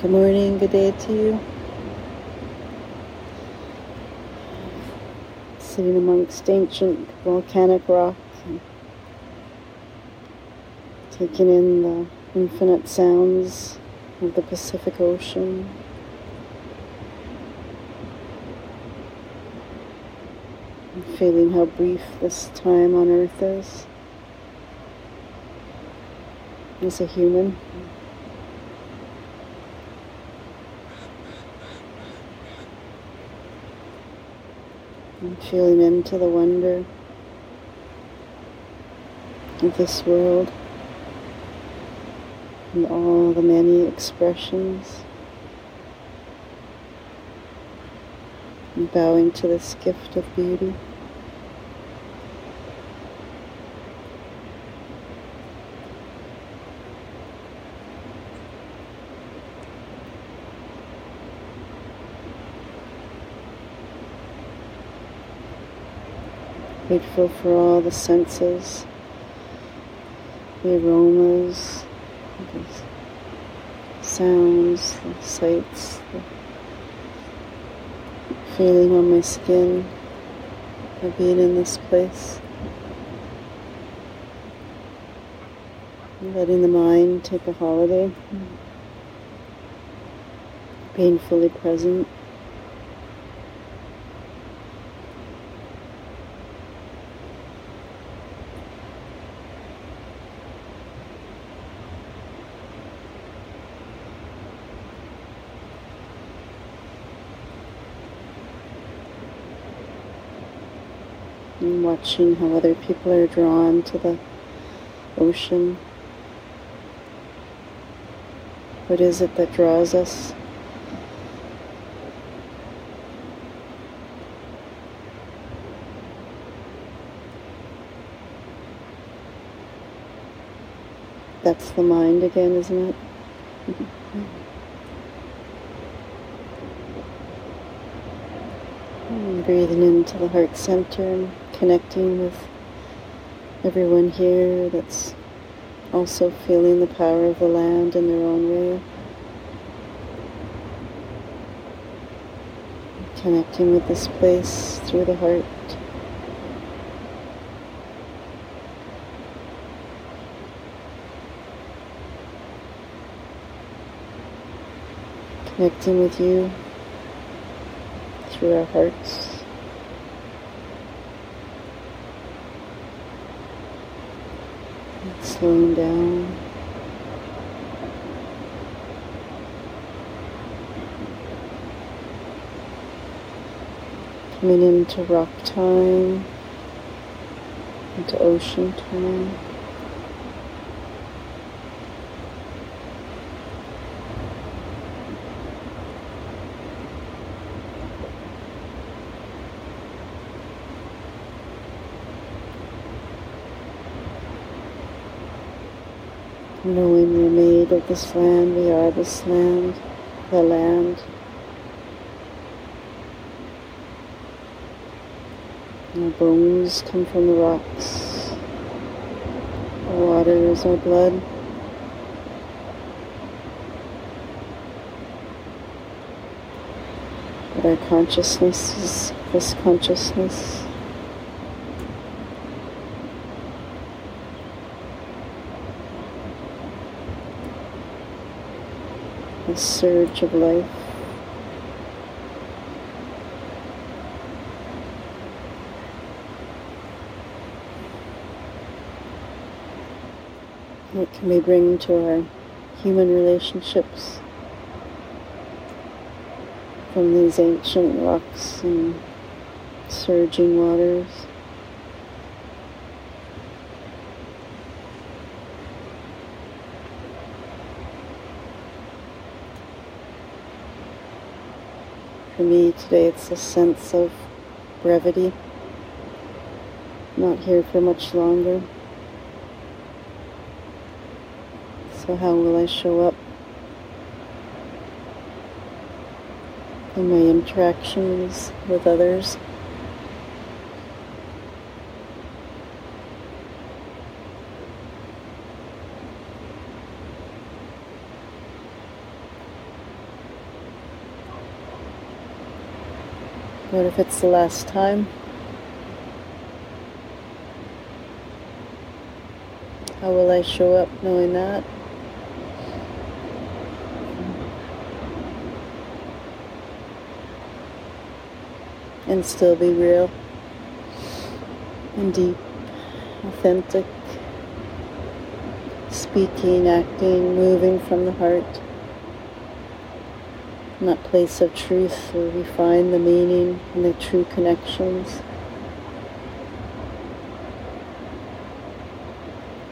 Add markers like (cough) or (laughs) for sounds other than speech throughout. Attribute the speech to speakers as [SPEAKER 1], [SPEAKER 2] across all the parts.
[SPEAKER 1] Good morning, good day to you. Sitting amongst ancient volcanic rock, taking in the infinite sounds of the Pacific Ocean. And feeling how brief this time on earth is as a human. Feeling into the wonder of this world and all the many expressions. And bowing to this gift of beauty. Grateful for all the senses, the aromas, the sounds, the sights, the feeling on my skin of being in this place. Letting the mind take a holiday, being fully present. And watching how other people are drawn to the ocean. What is it that draws us? That's the mind again, isn't it? (laughs) And breathing into the heart center and connecting with everyone here that's also feeling the power of the land in their own way. Connecting with this place through the heart. Connecting with you through our hearts. And slowing down. Coming into rock time, into ocean time. Knowing we're made of this land, we are this land, the land. Our bones come from the rocks. The water is our blood. But our consciousness is this consciousness. The surge of life. What can we bring to our human relationships from these ancient rocks and surging waters? For me today, it's a sense of brevity. Not here for much longer. So, how will I show up in my interactions with others? What if it's the last time? How will I show up knowing that? And still be real and deep, authentic, speaking, acting, moving from the heart. In that place of truth where we find the meaning and the true connections.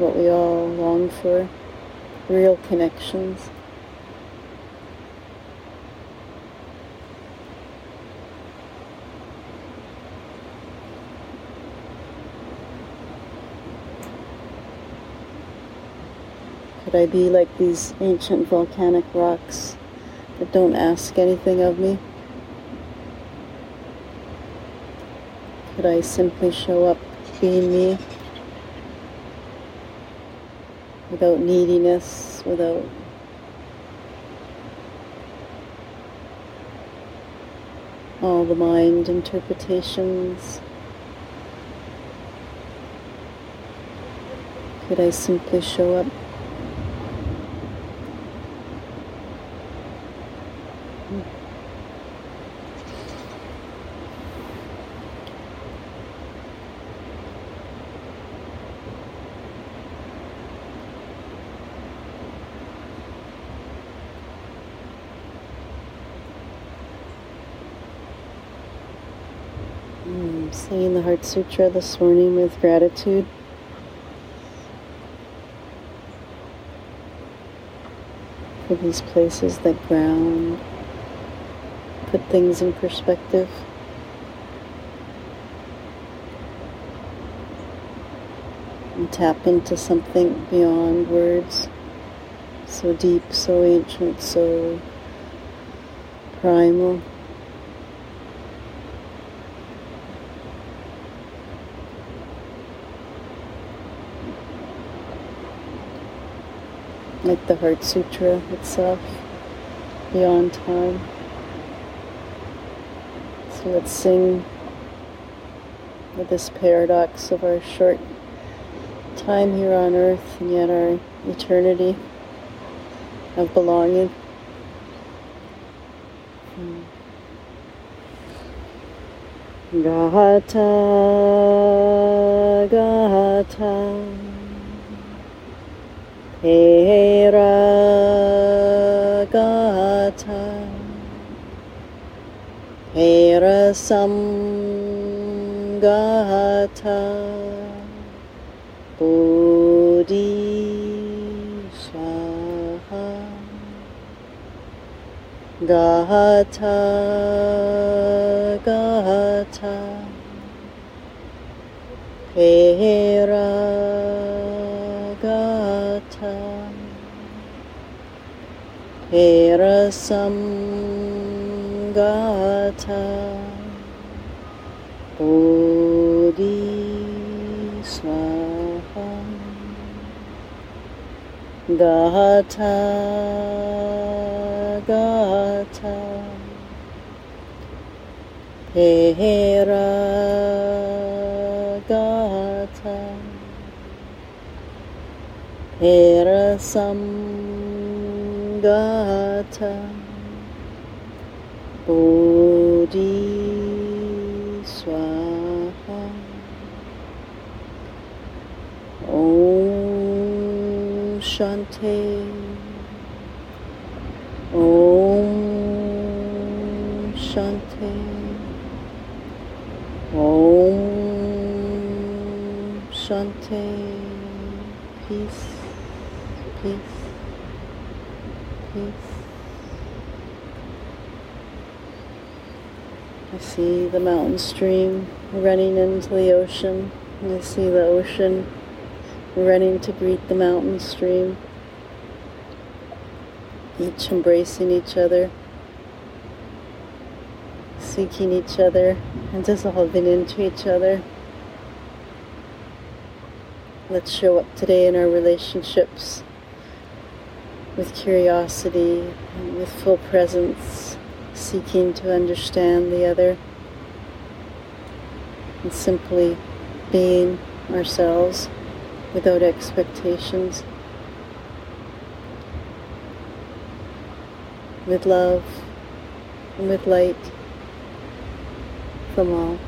[SPEAKER 1] what we all long for, real connections. Could I be like these ancient volcanic rocks don't ask anything of me? Could I simply show up being me? without neediness, without all the mind interpretations. Could I simply show up? Saying the Heart Sutra this morning with gratitude. For these places that ground, put things in perspective. And tap into something beyond words, so deep, so ancient, so primal. Like the Heart Sutra itself, beyond time. So let's sing with this paradox of our short time here on earth and yet our eternity of belonging. Hmm. Gata, Gata. Heragata Herasamgata Bodhisaha Gata Gata Hera Herasamgata Bodhisattva Gata Gata Hera Gata Herasam Gata Bodhi Swaha. Om Shanti Om Shanti Om Shanti Peace. Peace I see the mountain stream running into the ocean. I see the ocean running to greet the mountain stream, each embracing each other, seeking each other, and dissolving into each other. Let's show up today in our relationships with curiosity with full presence, seeking to understand the other, and simply being ourselves without expectations, with love and with light from all.